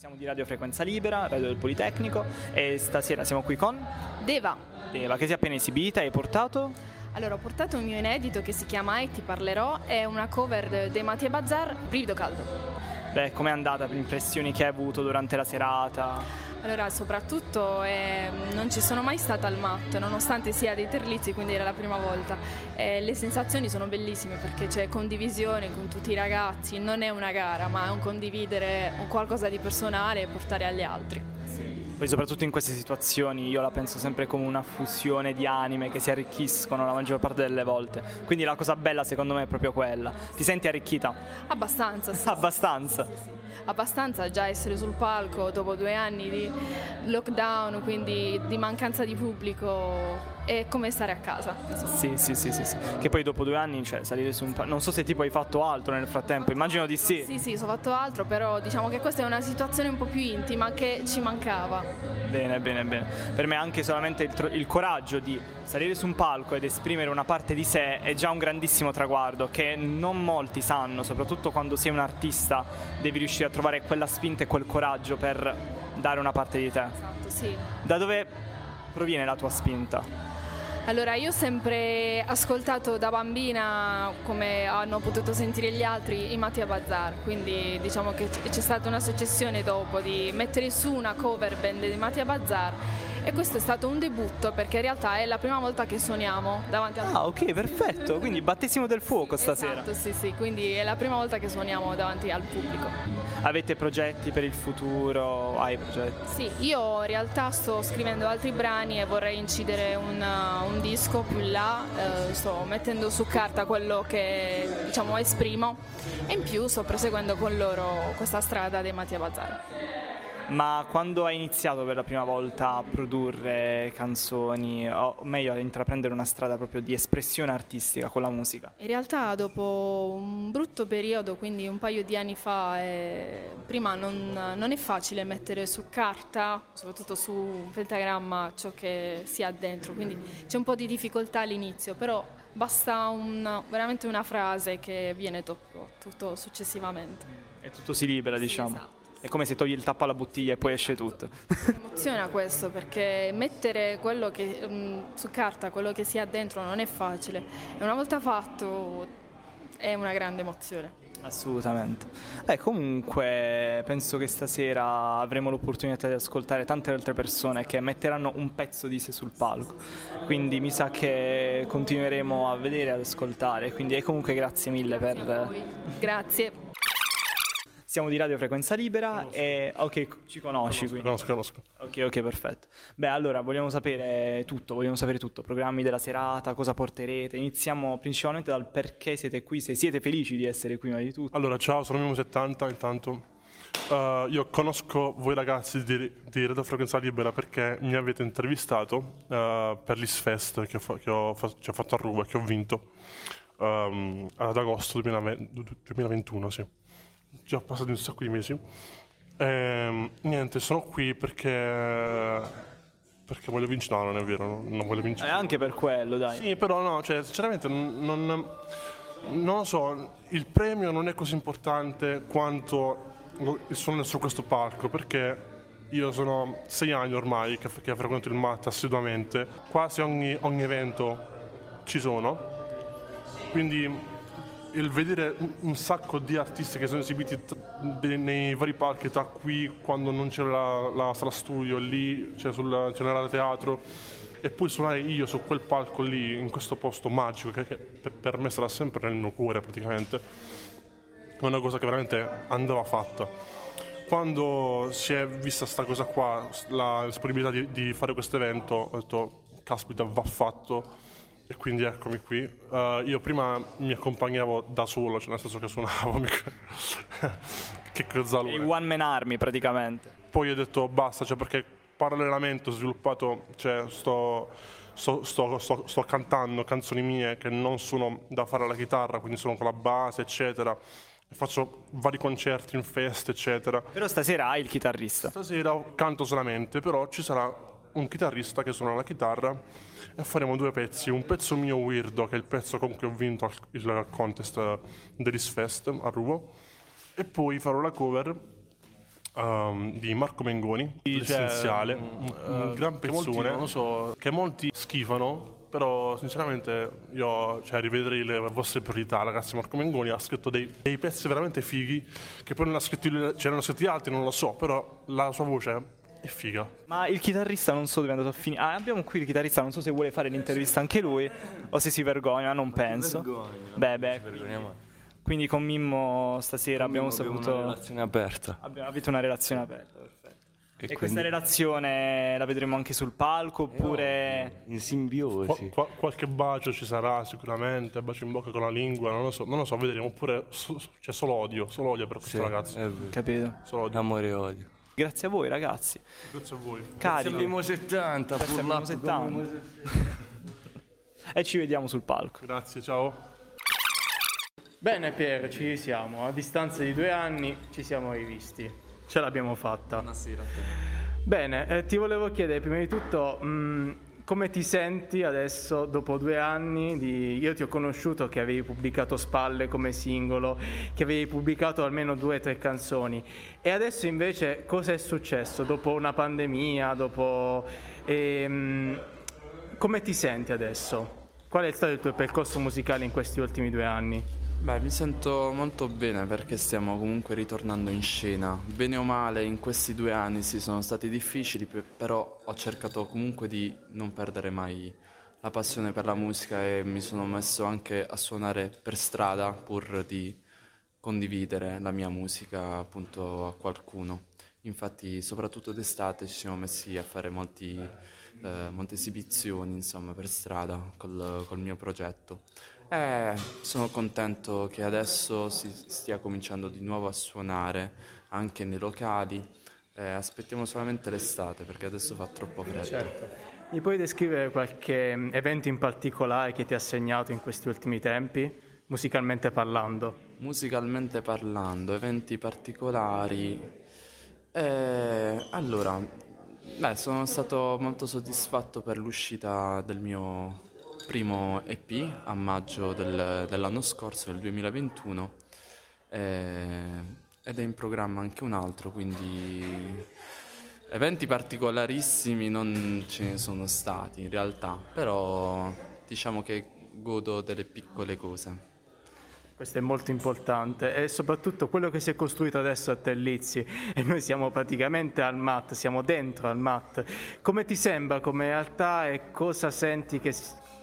Siamo di Radio Frequenza Libera, Radio del Politecnico e stasera siamo qui con Deva. Deva che si è appena esibita e hai portato Allora, ho portato un mio inedito che si chiama E ti parlerò, è una cover dei Mattia Bazzar, Brivido Caldo. Beh, com'è andata per impressioni che hai avuto durante la serata? Allora, soprattutto eh, non ci sono mai stata al mat, nonostante sia dei Terlizzi, quindi era la prima volta. Eh, le sensazioni sono bellissime perché c'è condivisione con tutti i ragazzi, non è una gara, ma è un condividere un qualcosa di personale e portare agli altri. Poi soprattutto in queste situazioni io la penso sempre come una fusione di anime che si arricchiscono la maggior parte delle volte. Quindi la cosa bella secondo me è proprio quella. Ti senti arricchita? Abbastanza, sì. Abbastanza. abbastanza già essere sul palco dopo due anni di lockdown, quindi di mancanza di pubblico, è come stare a casa. Sì, sì, sì, sì, sì. Che poi dopo due anni, cioè, salire su un palco. Non so se tipo hai fatto altro nel frattempo, immagino di sì. Sì, sì, ho fatto altro, però diciamo che questa è una situazione un po' più intima che ci mancava. Bene, bene, bene. Per me anche solamente il, tro- il coraggio di salire su un palco ed esprimere una parte di sé è già un grandissimo traguardo che non molti sanno, soprattutto quando sei un artista, devi riuscire a trovare quella spinta e quel coraggio per dare una parte di te. Esatto, sì. Da dove proviene la tua spinta? Allora, io ho sempre ascoltato da bambina, come hanno potuto sentire gli altri, i Mattia Bazzar, quindi diciamo che c'è stata una successione dopo di mettere su una cover band di Mattia Bazzar e questo è stato un debutto perché in realtà è la prima volta che suoniamo davanti al Ah, ok, perfetto. Quindi battesimo del fuoco stasera. Esatto, sì, sì, quindi è la prima volta che suoniamo davanti al pubblico. Avete progetti per il futuro? Hai progetti? Sì, io in realtà sto scrivendo altri brani e vorrei incidere un, uh, un disco più in là, eh, sto mettendo su carta quello che diciamo esprimo e in più sto proseguendo con loro questa strada dei Mattia Bazzar. Ma quando hai iniziato per la prima volta a produrre canzoni, o meglio, a intraprendere una strada proprio di espressione artistica con la musica? In realtà dopo un brutto periodo, quindi un paio di anni fa, eh, prima non, non è facile mettere su carta, soprattutto su un pentagramma, ciò che si ha dentro, quindi c'è un po' di difficoltà all'inizio, però basta un- veramente una frase che viene dopo, tutto successivamente. E tutto si libera, diciamo. esatto. È come se togli il tappo alla bottiglia e poi esce tutto. Mi emoziona questo perché mettere quello che, mm, su carta quello che si ha dentro non è facile e una volta fatto è una grande emozione. Assolutamente. Eh, comunque penso che stasera avremo l'opportunità di ascoltare tante altre persone che metteranno un pezzo di sé sul palco. Quindi mi sa che continueremo a vedere e ad ascoltare. Quindi e comunque grazie mille per. Grazie. Siamo di Radio Frequenza Libera e ok, ci conosci quindi. Conosco, conosco. Ok, ok, perfetto. Beh, allora vogliamo sapere tutto, vogliamo sapere tutto, programmi della serata, cosa porterete. Iniziamo principalmente dal perché siete qui, se siete felici di essere qui, ma di tutto. Allora, ciao, sono Mimo70 intanto. Eh, io conosco voi ragazzi di, di Radio Frequenza Libera perché mi avete intervistato eh, per l'ISFest che, ho che ho, che ho fatto a Ruba, che ho vinto ehm, ad agosto 2020 2021, sì. Già passati un sacco di mesi. Ehm, niente, sono qui perché... Perché voglio vincere? No, non è vero, no, non voglio Eh, vincere. anche per quello, dai. Sì, però no, cioè, sinceramente non, non, lo so, il premio non è così importante quanto il suono su questo palco, perché io sono sei anni ormai che, che frequento il MAT assiduamente, quasi ogni, ogni evento ci sono, quindi il vedere un, sacco di artisti che sono esibiti t- nei vari palchi, tra qui quando non c'era la, la sala studio, lì cioè sul generale teatro, e poi suonare io su quel palco lì, in questo posto magico, che, che per- me sarà sempre nel mio cuore praticamente, è una cosa che veramente andava fatta. Quando si è vista sta cosa qua, la disponibilità di, di fare questo evento, ho detto, caspita, va fatto, e quindi eccomi qui. Eh, io prima mi accompagnavo da solo, cioè nel senso che suonavo, mica- che Il cozzalone. one man army praticamente. Poi ho detto basta, cioè perché parallelamente ho sviluppato, cioè sto, sto, sto- sto- sto cantando canzoni mie che non sono da fare alla chitarra, quindi sono con la base, eccetera. Faccio vari concerti in feste, eccetera. Però stasera hai il chitarrista. Stasera canto solamente, però ci sarà un chitarrista che suona la chitarra e faremo due pezzi. Un pezzo mio weirdo, che è il pezzo con cui ho vinto il contest dell'Isfest a Ruvo, e poi farò la cover um, di Marco Mengoni, l'essenziale, un, un gran pezzone molti, so, che molti schifano, però sinceramente io cioè, rivedrei le vostre priorità, ragazzi. Marco Mengoni ha scritto dei, dei pezzi veramente fighi, che poi non ha scritti, c'erano scritti altri, non lo so, però la sua voce è figa. Ma il chitarrista non so dove è andato a finire. Ah, abbiamo qui il chitarrista, non so se vuole fare l'intervista anche lui o se si vergogna, non penso. Vergogna, beh, beh. Quindi con Mimmo stasera con abbiamo Mimmo saputo. Abbiamo una relazione aperta. Abbiamo avuto una relazione aperta, perfetto. E, e quindi... questa relazione la vedremo anche sul palco oppure... In simbiosi. Qua, qua, qualche bacio ci sarà sicuramente, bacio in bocca con la lingua, non lo so, non lo so vedremo. Oppure c'è cioè solo odio, solo odio per questo sì, ragazzo. Capito? Solo odio. Amore e odio. Grazie a voi ragazzi. Grazie a voi. Cari. Abbiamo 70, abbiamo 70. e ci vediamo sul palco. Grazie, ciao. Bene Pier, ci siamo. A distanza di due anni ci siamo rivisti ce l'abbiamo fatta. Buonasera. Bene, eh, ti volevo chiedere prima di tutto mh, mm, come ti senti adesso dopo due anni di... Io ti ho conosciuto che avevi pubblicato Spalle come singolo, che avevi pubblicato almeno due o tre canzoni e adesso invece cosa è successo dopo una pandemia, dopo... Ehm, come ti senti adesso? Qual è stato il tuo percorso musicale in questi ultimi due anni? Beh, mi sento molto bene perché stiamo comunque ritornando in scena. Bene o male, in questi due anni sì, sono stati difficili, però ho cercato comunque di non perdere mai la passione per la musica e mi sono messo anche a suonare per strada pur di condividere la mia musica appunto a qualcuno. Infatti, soprattutto d'estate ci siamo messi a fare molti, eh, molte esibizioni insomma, per strada col, col mio progetto. Eh, sono contento che adesso si stia cominciando di nuovo a suonare anche nei locali. Eh, aspettiamo solamente l'estate perché adesso fa troppo freddo. Certo. Mi puoi descrivere qualche mm, evento in particolare che ti ha segnato in questi ultimi tempi, musicalmente parlando? Musicalmente parlando, eventi particolari. Eh, allora, beh, sono stato molto soddisfatto per l'uscita del mio primo EP a maggio del, dell'anno scorso, del 2021, eh, ed è in programma anche un altro, quindi eventi particolarissimi non ce ne sono stati in realtà, però diciamo che godo delle piccole cose. Questo è molto importante e soprattutto quello che si è costruito adesso a Tellizzi e noi siamo praticamente al MAT, siamo dentro al MAT. Come ti sembra come realtà e cosa senti che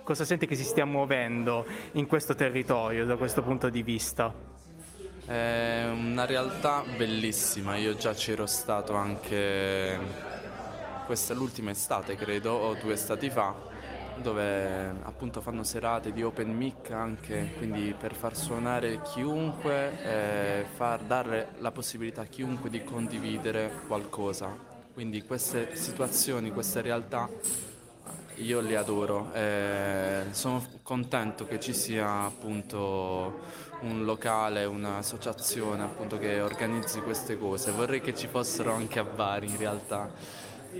cosa senti che si stia muovendo in questo territorio da questo punto di vista? È una realtà bellissima, io già c'ero stato anche questa l'ultima estate credo, o due estati fa, dove appunto fanno serate di open mic anche, quindi per far suonare chiunque e far dare la possibilità a chiunque di condividere qualcosa. Quindi queste situazioni, queste realtà io li adoro, eh, sono contento che ci sia appunto un locale, un'associazione appunto che organizzi queste cose, vorrei che ci fossero anche a Bari in realtà.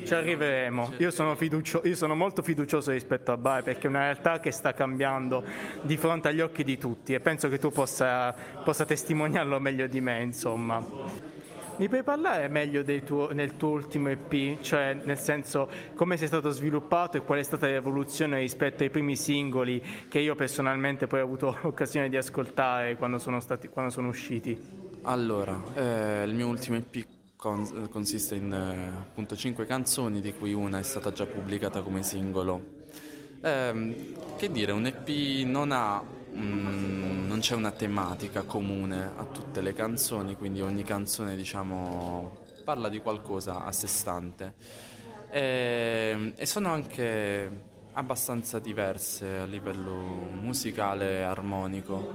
Ci arriveremo, io sono, fiducio- io sono, molto fiducioso rispetto a Bari perché è una realtà che sta cambiando di fronte agli occhi di tutti e penso che tu possa, possa testimoniarlo meglio di me insomma. Mi puoi parlare meglio tuo, nel tuo ultimo EP, cioè nel senso come sei stato sviluppato e qual è stata l'evoluzione rispetto ai primi singoli che io personalmente poi ho avuto l'occasione di ascoltare quando sono, stati, quando sono usciti? Allora, eh, il mio ultimo EP con, consiste in eh, appunto 5 canzoni, di cui una è stata già pubblicata come singolo. Eh, che dire, un EP non ha mm, non c'è una tematica comune a tutte le canzoni, quindi ogni canzone diciamo parla di qualcosa a sé stante e, e sono anche abbastanza diverse a livello musicale e armonico.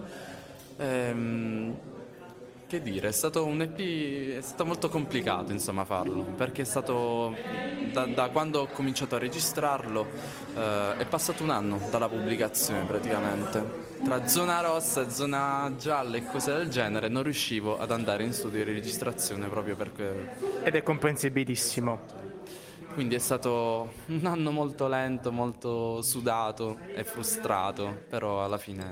Ehm, che dire, è stato un EP, è stato molto complicato insomma farlo, perché è stato da, da quando ho cominciato a registrarlo eh, è passato un anno dalla pubblicazione praticamente. Tra zona rossa e zona gialla e cose del genere non riuscivo ad andare in studio di registrazione proprio perché... Ed è comprensibilissimo. Quindi è stato un anno molto lento, molto sudato e frustrato, però alla fine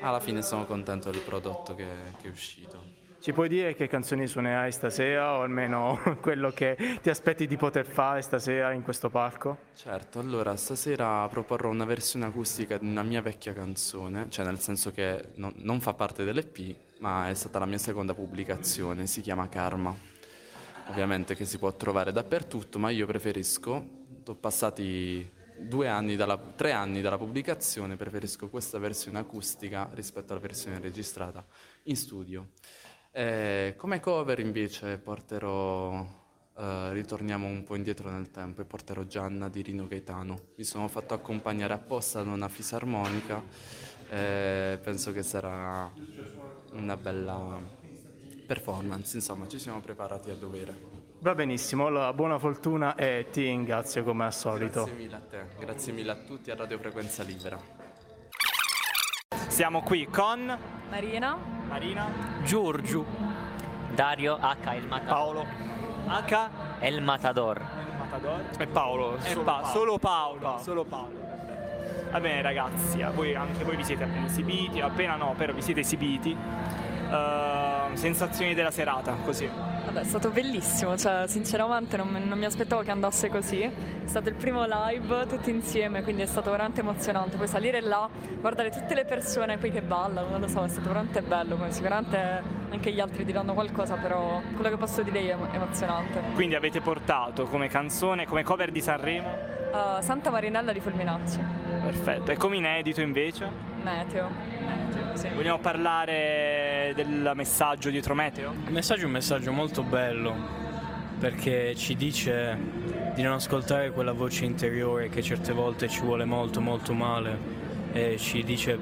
alla fine sono contento del prodotto che, che è uscito. Ci puoi dire che canzoni suonerai stasera o almeno quello che ti aspetti di poter fare stasera in questo palco? Certo, allora stasera proporrò una versione acustica di una mia vecchia canzone, cioè nel senso che non, non fa parte dell'EP, ma è stata la mia seconda pubblicazione, si chiama Karma. Ovviamente che si può trovare dappertutto, ma io preferisco, sono passati anni dalla, tre anni dalla pubblicazione, preferisco questa versione acustica rispetto alla versione registrata in studio. Eh, come cover invece porterò, eh, ritorniamo un po' indietro nel tempo e porterò Gianna di Rino Gaetano. Mi sono fatto accompagnare apposta da una fisarmonica, eh, penso che sarà una bella performance, insomma ci siamo preparati a dovere. Va benissimo, allora buona fortuna e ti ringrazio come al solito. Grazie mille a te, grazie mille a tutti a Radio Frequenza Libera. Siamo qui con Marina, Marina, Giorgio, Dario H. Il Matador. Paolo, H El Matador. Matador e Paolo. e Pa- solo Paolo. Solo Paolo. Va bene ragazzi, voi- anche voi vi siete appena esibiti, appena no, però vi siete esibiti. Uh, sensazioni della serata, così. vabbè, è stato bellissimo, cioè sinceramente non, non mi aspettavo che andasse così. È stato il primo live tutti insieme, quindi è stato veramente emozionante. Poi salire là, guardare tutte le persone qui che ballano, non lo so, è stato veramente bello. Sicuramente anche gli altri diranno qualcosa, però quello che posso dire è emozionante. Quindi avete portato come canzone, come cover di Sanremo, Uh, Santa Marinella di Fulminacci, perfetto. E come inedito invece? Meteo. Sì. Vogliamo parlare del messaggio dietro Meteo? Il messaggio è un messaggio molto bello perché ci dice di non ascoltare quella voce interiore che certe volte ci vuole molto molto male e ci dice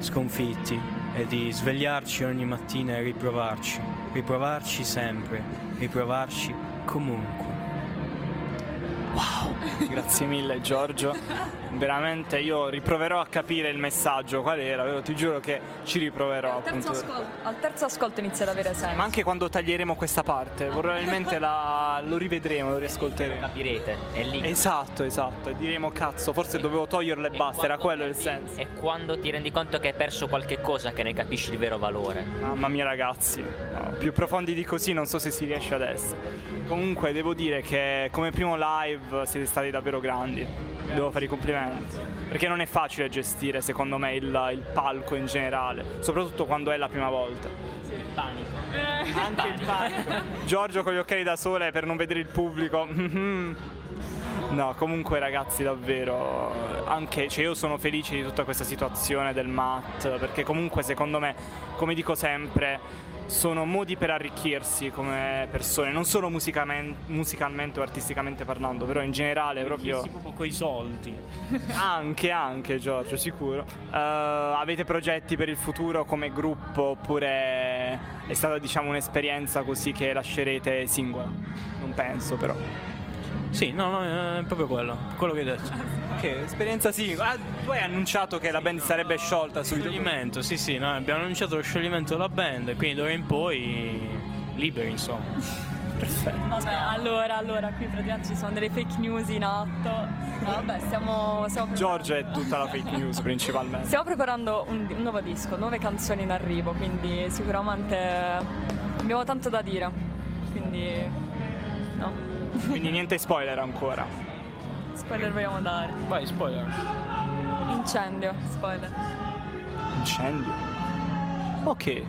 sconfitti e di svegliarci ogni mattina e riprovarci, riprovarci sempre, riprovarci comunque. Grazie mille Giorgio. Veramente io riproverò a capire il messaggio qual era, ti giuro che ci riproverò Al terzo, ascolto, al terzo ascolto inizia ad avere senso. Ma anche quando taglieremo questa parte, probabilmente la- lo rivedremo, lo riascolteremo. Capirete? È lì. Esatto, esatto, e diremo cazzo, forse dovevo toglierlo e basta, era quello il senso. È quando ti rendi conto che hai perso qualche cosa che ne capisci il vero valore. Mamma mia ragazzi, no, più profondi di così non so se si riesce ad essere. Comunque devo dire che come primo live siete stati davvero grandi, devo fare i complimenti. Perché non è facile gestire secondo me il, il palco in generale, soprattutto quando è la prima volta. Panico. Anche il panico. Giorgio con gli occhiali da sole per non vedere il pubblico. No, comunque ragazzi davvero, anche cioè io sono felice di tutta questa situazione del MAT, perché comunque secondo me, come dico sempre, sono modi per arricchirsi come persone, non solo musicalmente o artisticamente parlando, però in generale proprio... proprio coi soldi. Anche, anche Giorgio, sicuro. Eh, avete progetti per il futuro come gruppo oppure è stata diciamo un'esperienza così che lascerete singola? Non penso però. Sì, no, no, è proprio quello, quello che hai detto. Che esperienza singola? Ah, tu hai annunciato che la band sarebbe sciolta subito. Scioglimento, sì, sì, noi abbiamo annunciato lo scioglimento della band, quindi d'ora in poi liberi, insomma. Vabbè, allora, allora, qui praticamente ci sono delle fake news in atto. No, vabbè, stiamo, stiamo, Giorgio è tutta la fake news principalmente. stiamo preparando un, un nuovo disco, nuove canzoni in arrivo, quindi sicuramente abbiamo tanto da dire. Quindi, no, Quindi niente spoiler ancora. spoiler vogliamo dare. Vai, spoiler. Incendio, spoiler. Incendio. Ok.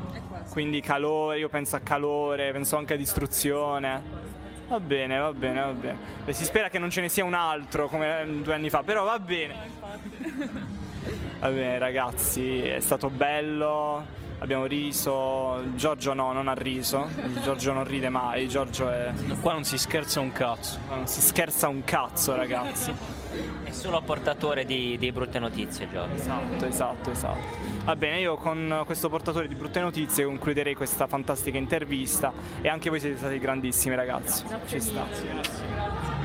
Quindi calore, io penso a calore, penso anche a distruzione. Va bene, va bene, va bene. Beh, si spera che non ce ne sia un altro come eh, due anni fa, però va bene. Va bene ragazzi, è stato bello, abbiamo riso, Giorgio no, non ha riso, Giorgio non ride mai, Giorgio è... Qua non si scherza un cazzo. non si scherza un cazzo ragazzi. È solo portatore di, di brutte notizie, Giorgio. Esatto, esatto, esatto. Va bene, io con questo portatore di brutte notizie concluderei questa fantastica intervista e anche voi siete stati grandissimi ragazzi. Ci sta.